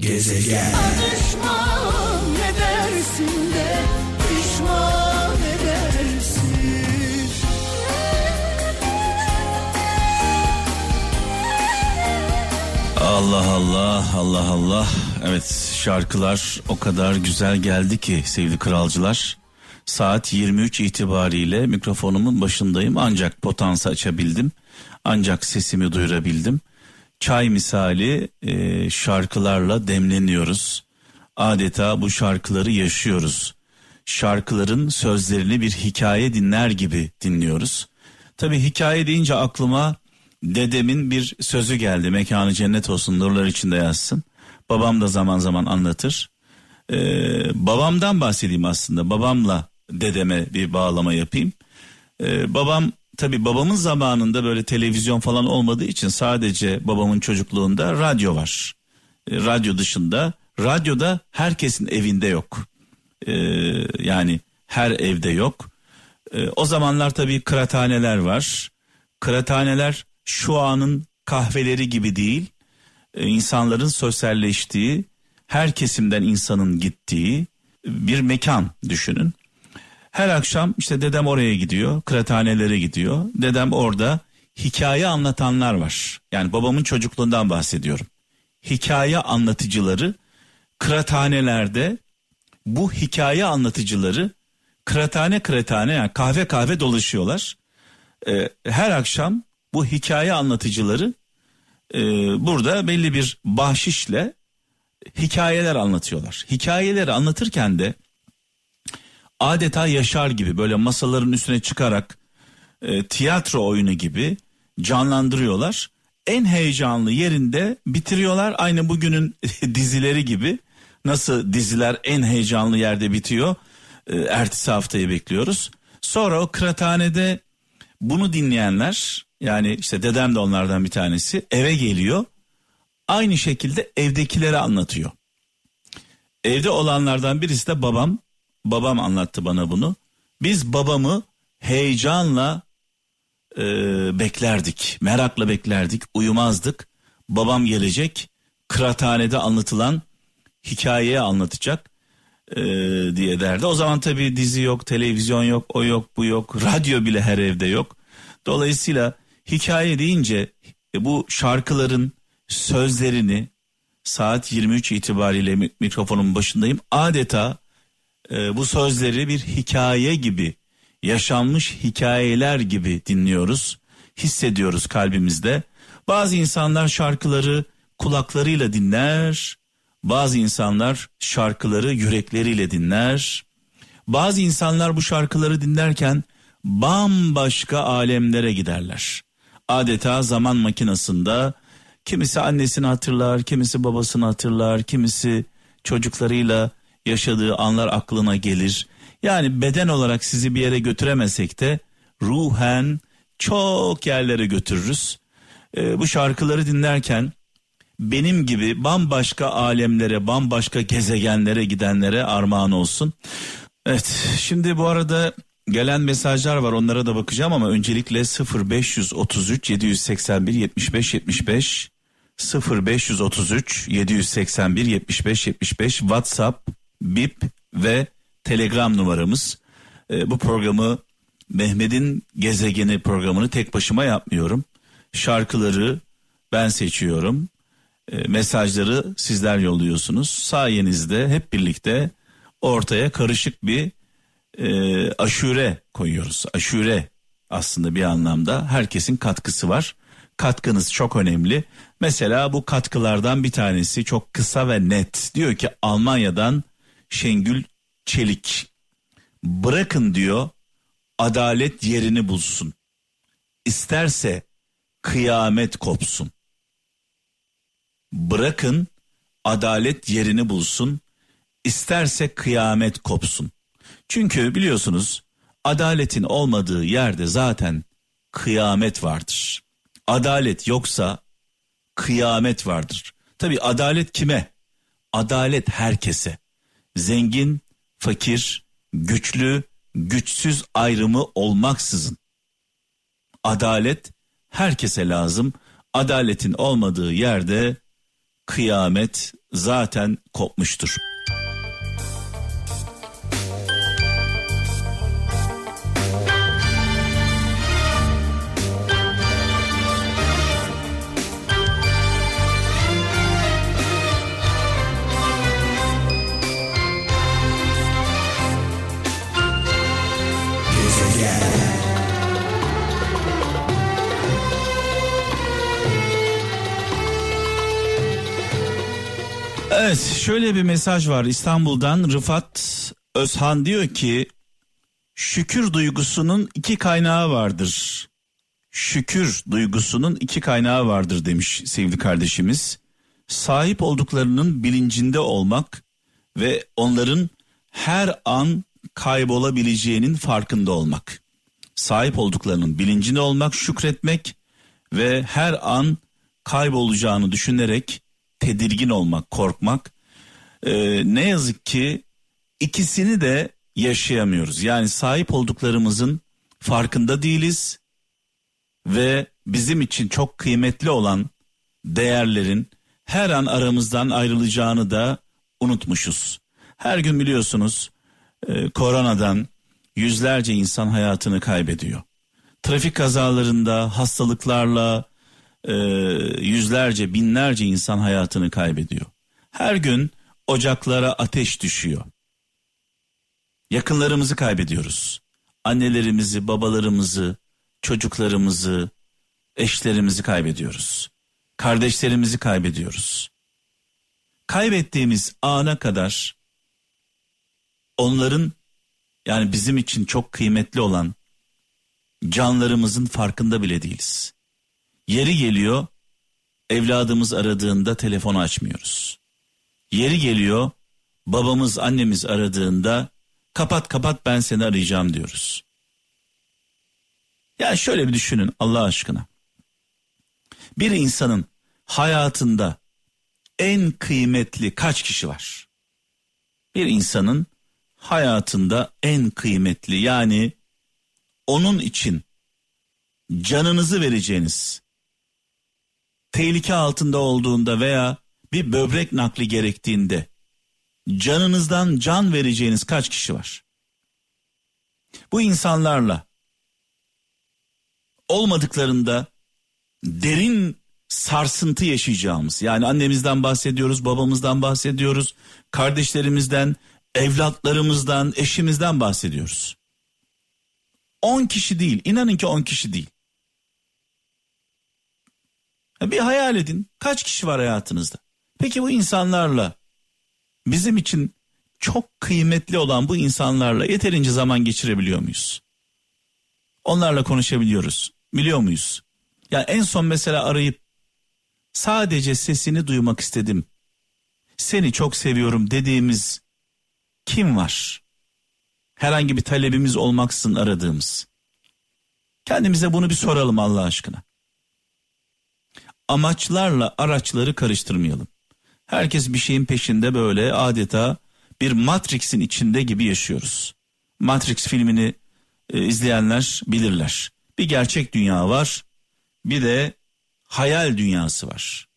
Gezegen. Pişman edersin de pişman edersin Allah Allah Allah Allah. Evet şarkılar o kadar güzel geldi ki sevgili kralcılar. Saat 23 itibariyle mikrofonumun başındayım ancak potansı açabildim ancak sesimi duyurabildim çay misali e, şarkılarla demleniyoruz. Adeta bu şarkıları yaşıyoruz. Şarkıların sözlerini bir hikaye dinler gibi dinliyoruz. Tabi hikaye deyince aklıma dedemin bir sözü geldi. Mekanı cennet olsun nurlar içinde yazsın. Babam da zaman zaman anlatır. Ee, babamdan bahsedeyim aslında. Babamla dedeme bir bağlama yapayım. Ee, babam tabi babamın zamanında böyle televizyon falan olmadığı için sadece babamın çocukluğunda radyo var. E, radyo dışında radyoda herkesin evinde yok. E, yani her evde yok. E, o zamanlar tabi kıraathaneler var. Kıraathaneler şu anın kahveleri gibi değil. E, insanların sosyalleştiği, her kesimden insanın gittiği bir mekan düşünün. Her akşam işte dedem oraya gidiyor, kıraathanelere gidiyor. Dedem orada hikaye anlatanlar var. Yani babamın çocukluğundan bahsediyorum. Hikaye anlatıcıları kıraathanelerde bu hikaye anlatıcıları kıraathane kıraathane yani kahve kahve dolaşıyorlar. Ee, her akşam bu hikaye anlatıcıları e, burada belli bir bahşişle hikayeler anlatıyorlar. Hikayeleri anlatırken de adeta yaşar gibi böyle masaların üstüne çıkarak e, tiyatro oyunu gibi canlandırıyorlar. En heyecanlı yerinde bitiriyorlar. Aynı bugünün dizileri gibi. Nasıl diziler en heyecanlı yerde bitiyor. E, ertesi haftayı bekliyoruz. Sonra o kıraathanede bunu dinleyenler yani işte dedem de onlardan bir tanesi eve geliyor. Aynı şekilde evdekilere anlatıyor. Evde olanlardan birisi de babam babam anlattı bana bunu. Biz babamı heyecanla e, beklerdik, merakla beklerdik, uyumazdık. Babam gelecek, kıraathanede anlatılan hikayeyi anlatacak e, diye derdi. O zaman tabii dizi yok, televizyon yok, o yok, bu yok, radyo bile her evde yok. Dolayısıyla hikaye deyince e, bu şarkıların sözlerini saat 23 itibariyle mikrofonun başındayım. Adeta e, bu sözleri bir hikaye gibi, yaşanmış hikayeler gibi dinliyoruz, hissediyoruz kalbimizde. Bazı insanlar şarkıları kulaklarıyla dinler, bazı insanlar şarkıları yürekleriyle dinler. Bazı insanlar bu şarkıları dinlerken bambaşka alemlere giderler. Adeta zaman makinasında kimisi annesini hatırlar, kimisi babasını hatırlar, kimisi çocuklarıyla yaşadığı anlar aklına gelir. Yani beden olarak sizi bir yere götüremesek de ruhen çok yerlere götürürüz. Ee, bu şarkıları dinlerken benim gibi bambaşka alemlere, bambaşka gezegenlere gidenlere armağan olsun. Evet, şimdi bu arada gelen mesajlar var onlara da bakacağım ama öncelikle 0533 781 75 75 0533 781 75 75 WhatsApp Bip ve Telegram numaramız. E, bu programı Mehmet'in gezegeni programını tek başıma yapmıyorum. Şarkıları ben seçiyorum. E, mesajları sizler yolluyorsunuz. Sayenizde hep birlikte ortaya karışık bir e, aşure koyuyoruz. Aşure aslında bir anlamda herkesin katkısı var. Katkınız çok önemli. Mesela bu katkılardan bir tanesi çok kısa ve net. Diyor ki Almanya'dan Şengül Çelik. Bırakın diyor adalet yerini bulsun. İsterse kıyamet kopsun. Bırakın adalet yerini bulsun. İsterse kıyamet kopsun. Çünkü biliyorsunuz adaletin olmadığı yerde zaten kıyamet vardır. Adalet yoksa kıyamet vardır. Tabi adalet kime? Adalet herkese zengin, fakir, güçlü, güçsüz ayrımı olmaksızın. Adalet herkese lazım. Adaletin olmadığı yerde kıyamet zaten kopmuştur. Şöyle bir mesaj var İstanbul'dan Rıfat Özhan diyor ki şükür duygusunun iki kaynağı vardır. Şükür duygusunun iki kaynağı vardır demiş sevgili kardeşimiz. Sahip olduklarının bilincinde olmak ve onların her an kaybolabileceğinin farkında olmak. Sahip olduklarının bilincinde olmak, şükretmek ve her an kaybolacağını düşünerek tedirgin olmak, korkmak. Ee, ne yazık ki ikisini de yaşayamıyoruz. Yani sahip olduklarımızın farkında değiliz ve bizim için çok kıymetli olan değerlerin her an aramızdan ayrılacağını da unutmuşuz. Her gün biliyorsunuz e, koronadan yüzlerce insan hayatını kaybediyor. Trafik kazalarında hastalıklarla e, yüzlerce binlerce insan hayatını kaybediyor. Her gün ocaklara ateş düşüyor. Yakınlarımızı kaybediyoruz. Annelerimizi, babalarımızı, çocuklarımızı, eşlerimizi kaybediyoruz. Kardeşlerimizi kaybediyoruz. Kaybettiğimiz ana kadar onların yani bizim için çok kıymetli olan canlarımızın farkında bile değiliz. Yeri geliyor evladımız aradığında telefonu açmıyoruz. Yeri geliyor babamız annemiz aradığında kapat kapat ben seni arayacağım diyoruz. Ya şöyle bir düşünün Allah aşkına. Bir insanın hayatında en kıymetli kaç kişi var? Bir insanın hayatında en kıymetli yani onun için canınızı vereceğiniz tehlike altında olduğunda veya bir böbrek nakli gerektiğinde canınızdan can vereceğiniz kaç kişi var? Bu insanlarla olmadıklarında derin sarsıntı yaşayacağımız yani annemizden bahsediyoruz, babamızdan bahsediyoruz, kardeşlerimizden, evlatlarımızdan, eşimizden bahsediyoruz. 10 kişi değil, inanın ki 10 kişi değil. Bir hayal edin kaç kişi var hayatınızda? Peki bu insanlarla bizim için çok kıymetli olan bu insanlarla yeterince zaman geçirebiliyor muyuz? Onlarla konuşabiliyoruz. Biliyor muyuz? Ya en son mesela arayıp sadece sesini duymak istedim. Seni çok seviyorum dediğimiz kim var? Herhangi bir talebimiz olmaksızın aradığımız. Kendimize bunu bir soralım Allah aşkına amaçlarla araçları karıştırmayalım. Herkes bir şeyin peşinde böyle adeta bir Matrix'in içinde gibi yaşıyoruz. Matrix filmini e, izleyenler bilirler. Bir gerçek dünya var, bir de hayal dünyası var.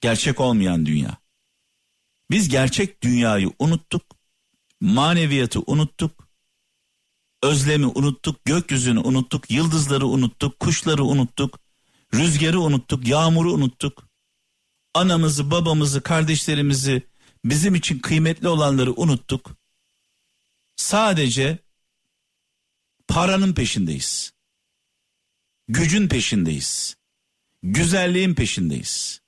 Gerçek olmayan dünya. Biz gerçek dünyayı unuttuk, maneviyatı unuttuk, özlemi unuttuk, gökyüzünü unuttuk, yıldızları unuttuk, kuşları unuttuk, Rüzgarı unuttuk, yağmuru unuttuk. Anamızı, babamızı, kardeşlerimizi, bizim için kıymetli olanları unuttuk. Sadece paranın peşindeyiz. Gücün peşindeyiz. Güzelliğin peşindeyiz.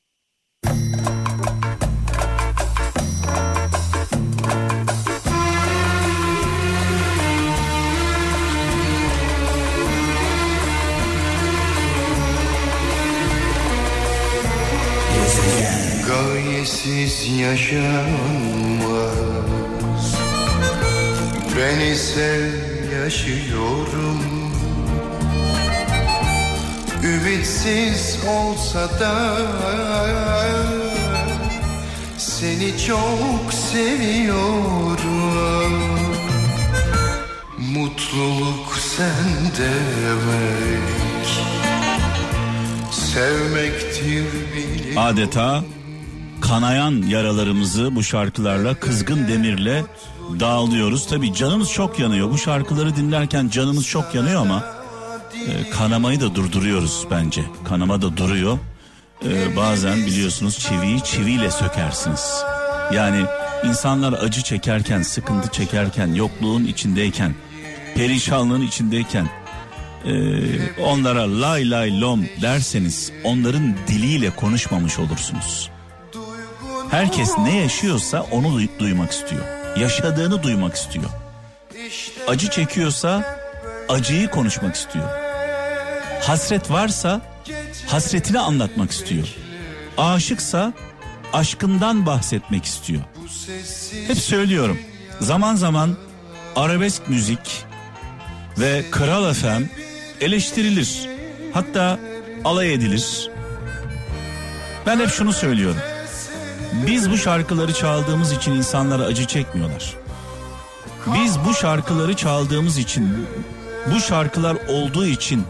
Gayesiz yaşanmaz. Ben ise yaşıyorum. Ümitsiz olsa da Seni çok seviyorum. Mutluluk sende demek. Sevmektir Adeta kanayan yaralarımızı bu şarkılarla kızgın demirle dağılıyoruz. Tabi canımız çok yanıyor. Bu şarkıları dinlerken canımız çok yanıyor ama e, kanamayı da durduruyoruz bence. Kanama da duruyor. E, bazen biliyorsunuz çiviyi çiviyle sökersiniz. Yani insanlar acı çekerken, sıkıntı çekerken, yokluğun içindeyken, perişanlığın içindeyken e, onlara lay lay lom derseniz onların diliyle konuşmamış olursunuz. Herkes ne yaşıyorsa onu duy- duymak istiyor. Yaşadığını duymak istiyor. Acı çekiyorsa acıyı konuşmak istiyor. Hasret varsa hasretini anlatmak istiyor. Aşıksa aşkından bahsetmek istiyor. Hep söylüyorum. Zaman zaman arabesk müzik ve Kral FM eleştirilir. Hatta alay edilir. Ben hep şunu söylüyorum. Biz bu şarkıları çaldığımız için insanlar acı çekmiyorlar. Biz bu şarkıları çaldığımız için, bu şarkılar olduğu için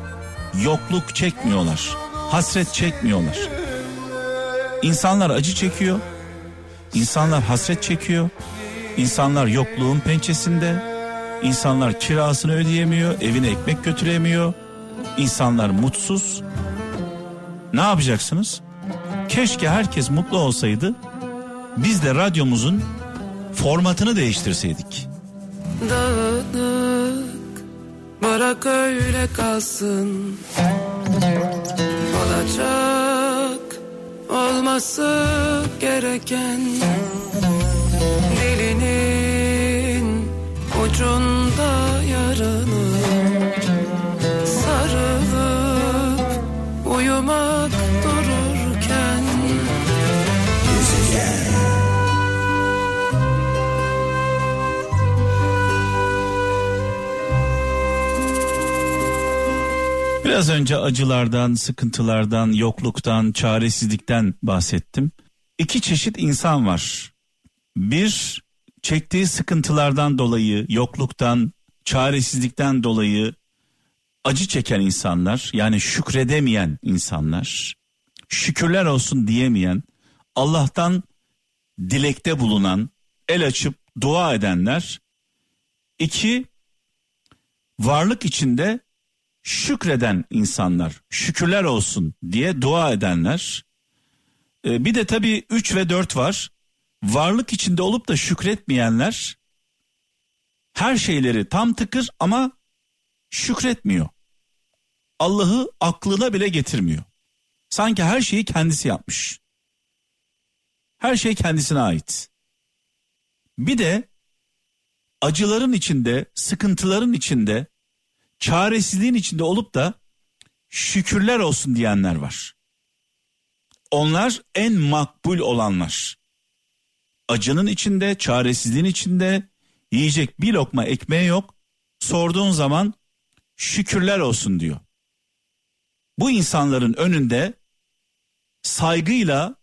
yokluk çekmiyorlar. Hasret çekmiyorlar. İnsanlar acı çekiyor. İnsanlar hasret çekiyor. İnsanlar yokluğun pençesinde. İnsanlar kirasını ödeyemiyor, evine ekmek götüremiyor. İnsanlar mutsuz. Ne yapacaksınız? Keşke herkes mutlu olsaydı. Biz de radyomuzun formatını değiştirseydik. Dağınık Bırak öyle kalsın. Olacak Olması gereken. Dilinin Ucunda yarını Biraz önce acılardan, sıkıntılardan, yokluktan, çaresizlikten bahsettim. İki çeşit insan var. Bir, çektiği sıkıntılardan dolayı, yokluktan, çaresizlikten dolayı acı çeken insanlar, yani şükredemeyen insanlar, şükürler olsun diyemeyen, Allah'tan dilekte bulunan, el açıp dua edenler. İki, varlık içinde şükreden insanlar, şükürler olsun diye dua edenler. Ee, bir de tabii 3 ve 4 var. Varlık içinde olup da şükretmeyenler her şeyleri tam tıkır ama şükretmiyor. Allah'ı aklına bile getirmiyor. Sanki her şeyi kendisi yapmış. Her şey kendisine ait. Bir de acıların içinde, sıkıntıların içinde çaresizliğin içinde olup da şükürler olsun diyenler var. Onlar en makbul olanlar. Acının içinde, çaresizliğin içinde yiyecek bir lokma ekmeği yok. Sorduğun zaman şükürler olsun diyor. Bu insanların önünde saygıyla,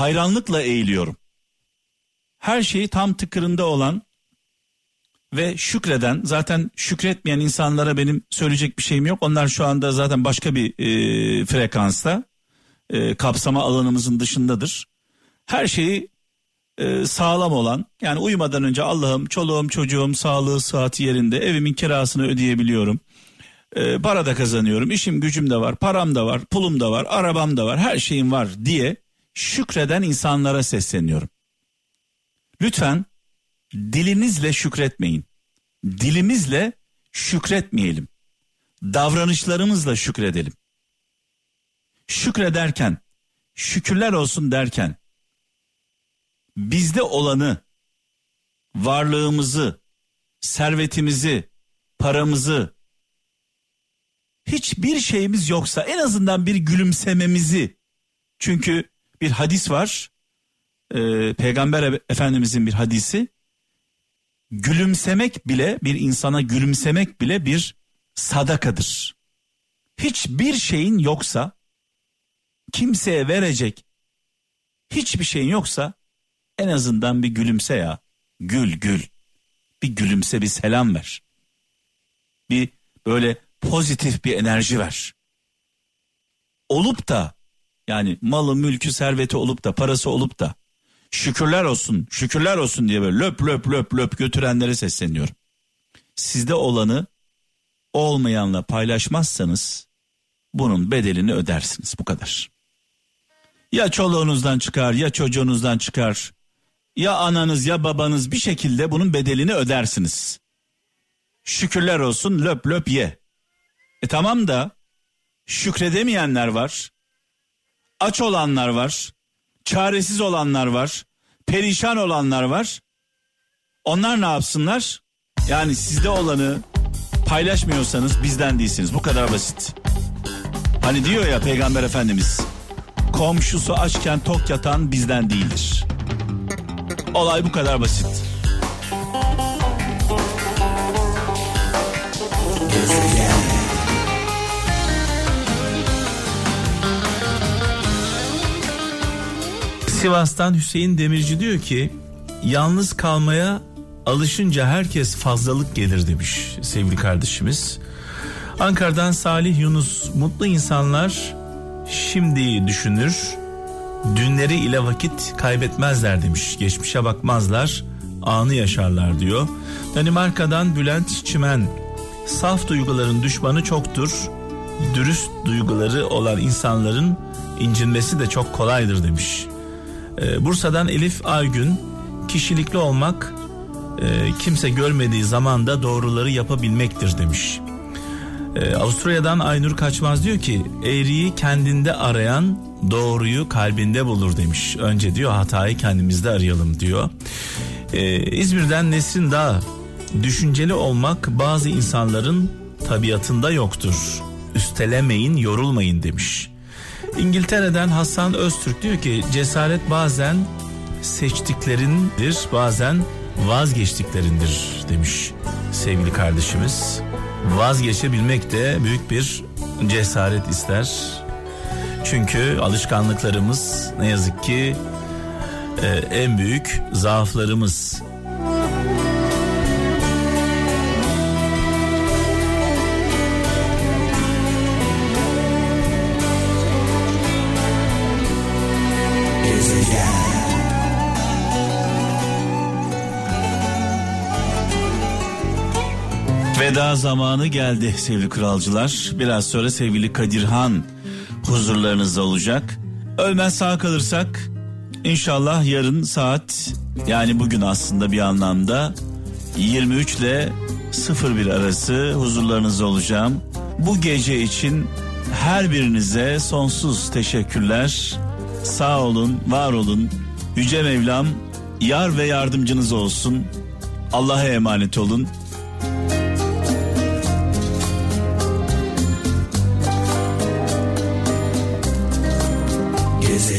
hayranlıkla eğiliyorum. Her şeyi tam tıkırında olan ve şükreden zaten şükretmeyen insanlara benim söyleyecek bir şeyim yok. Onlar şu anda zaten başka bir e, frekansta e, kapsama alanımızın dışındadır. Her şeyi e, sağlam olan yani uyumadan önce Allah'ım çoluğum çocuğum sağlığı sıhhati yerinde evimin kirasını ödeyebiliyorum. E, para da kazanıyorum işim gücüm de var param da var pulum da var arabam da var her şeyim var diye şükreden insanlara sesleniyorum. Lütfen dilinizle şükretmeyin. Dilimizle şükretmeyelim. Davranışlarımızla şükredelim. Şükrederken, şükürler olsun derken bizde olanı, varlığımızı, servetimizi, paramızı, hiçbir şeyimiz yoksa en azından bir gülümsememizi çünkü bir hadis var e, peygamber efendimizin bir hadisi gülümsemek bile bir insana gülümsemek bile bir sadakadır. Hiçbir şeyin yoksa kimseye verecek hiçbir şeyin yoksa en azından bir gülümse ya. Gül gül. Bir gülümse bir selam ver. Bir böyle pozitif bir enerji ver. Olup da yani malı mülkü serveti olup da parası olup da şükürler olsun şükürler olsun diye böyle löp löp löp löp götürenlere sesleniyorum. Sizde olanı olmayanla paylaşmazsanız bunun bedelini ödersiniz bu kadar. Ya çoluğunuzdan çıkar ya çocuğunuzdan çıkar ya ananız ya babanız bir şekilde bunun bedelini ödersiniz. Şükürler olsun löp löp ye. E tamam da şükredemeyenler var. Aç olanlar var. Çaresiz olanlar var. Perişan olanlar var. Onlar ne yapsınlar? Yani sizde olanı paylaşmıyorsanız bizden değilsiniz. Bu kadar basit. Hani diyor ya Peygamber Efendimiz komşusu açken tok yatan bizden değildir. Olay bu kadar basit. Sivas'tan Hüseyin Demirci diyor ki yalnız kalmaya alışınca herkes fazlalık gelir demiş sevgili kardeşimiz. Ankara'dan Salih Yunus mutlu insanlar şimdi düşünür dünleri ile vakit kaybetmezler demiş geçmişe bakmazlar anı yaşarlar diyor. Danimarka'dan Bülent Çimen saf duyguların düşmanı çoktur dürüst duyguları olan insanların incinmesi de çok kolaydır demiş. Ee, Bursa'dan Elif Aygün kişilikli olmak e, kimse görmediği zamanda doğruları yapabilmektir demiş. Ee, Avusturya'dan Aynur Kaçmaz diyor ki eğriyi kendinde arayan doğruyu kalbinde bulur demiş. Önce diyor hatayı kendimizde arayalım diyor. Ee, İzmir'den Nesrin Dağ düşünceli olmak bazı insanların tabiatında yoktur. Üstelemeyin yorulmayın demiş. İngiltere'den Hasan Öztürk diyor ki cesaret bazen seçtiklerindir bazen vazgeçtiklerindir demiş sevgili kardeşimiz. Vazgeçebilmek de büyük bir cesaret ister. Çünkü alışkanlıklarımız ne yazık ki e, en büyük zaaflarımız. Veda zamanı geldi sevgili kralcılar. Biraz sonra sevgili Kadirhan huzurlarınızda olacak. Ölmez sağ kalırsak inşallah yarın saat yani bugün aslında bir anlamda 23 ile 01 arası huzurlarınızda olacağım. Bu gece için her birinize sonsuz teşekkürler. Sağ olun, var olun. Yüce Mevlam yar ve yardımcınız olsun. Allah'a emanet olun.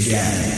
Gezegen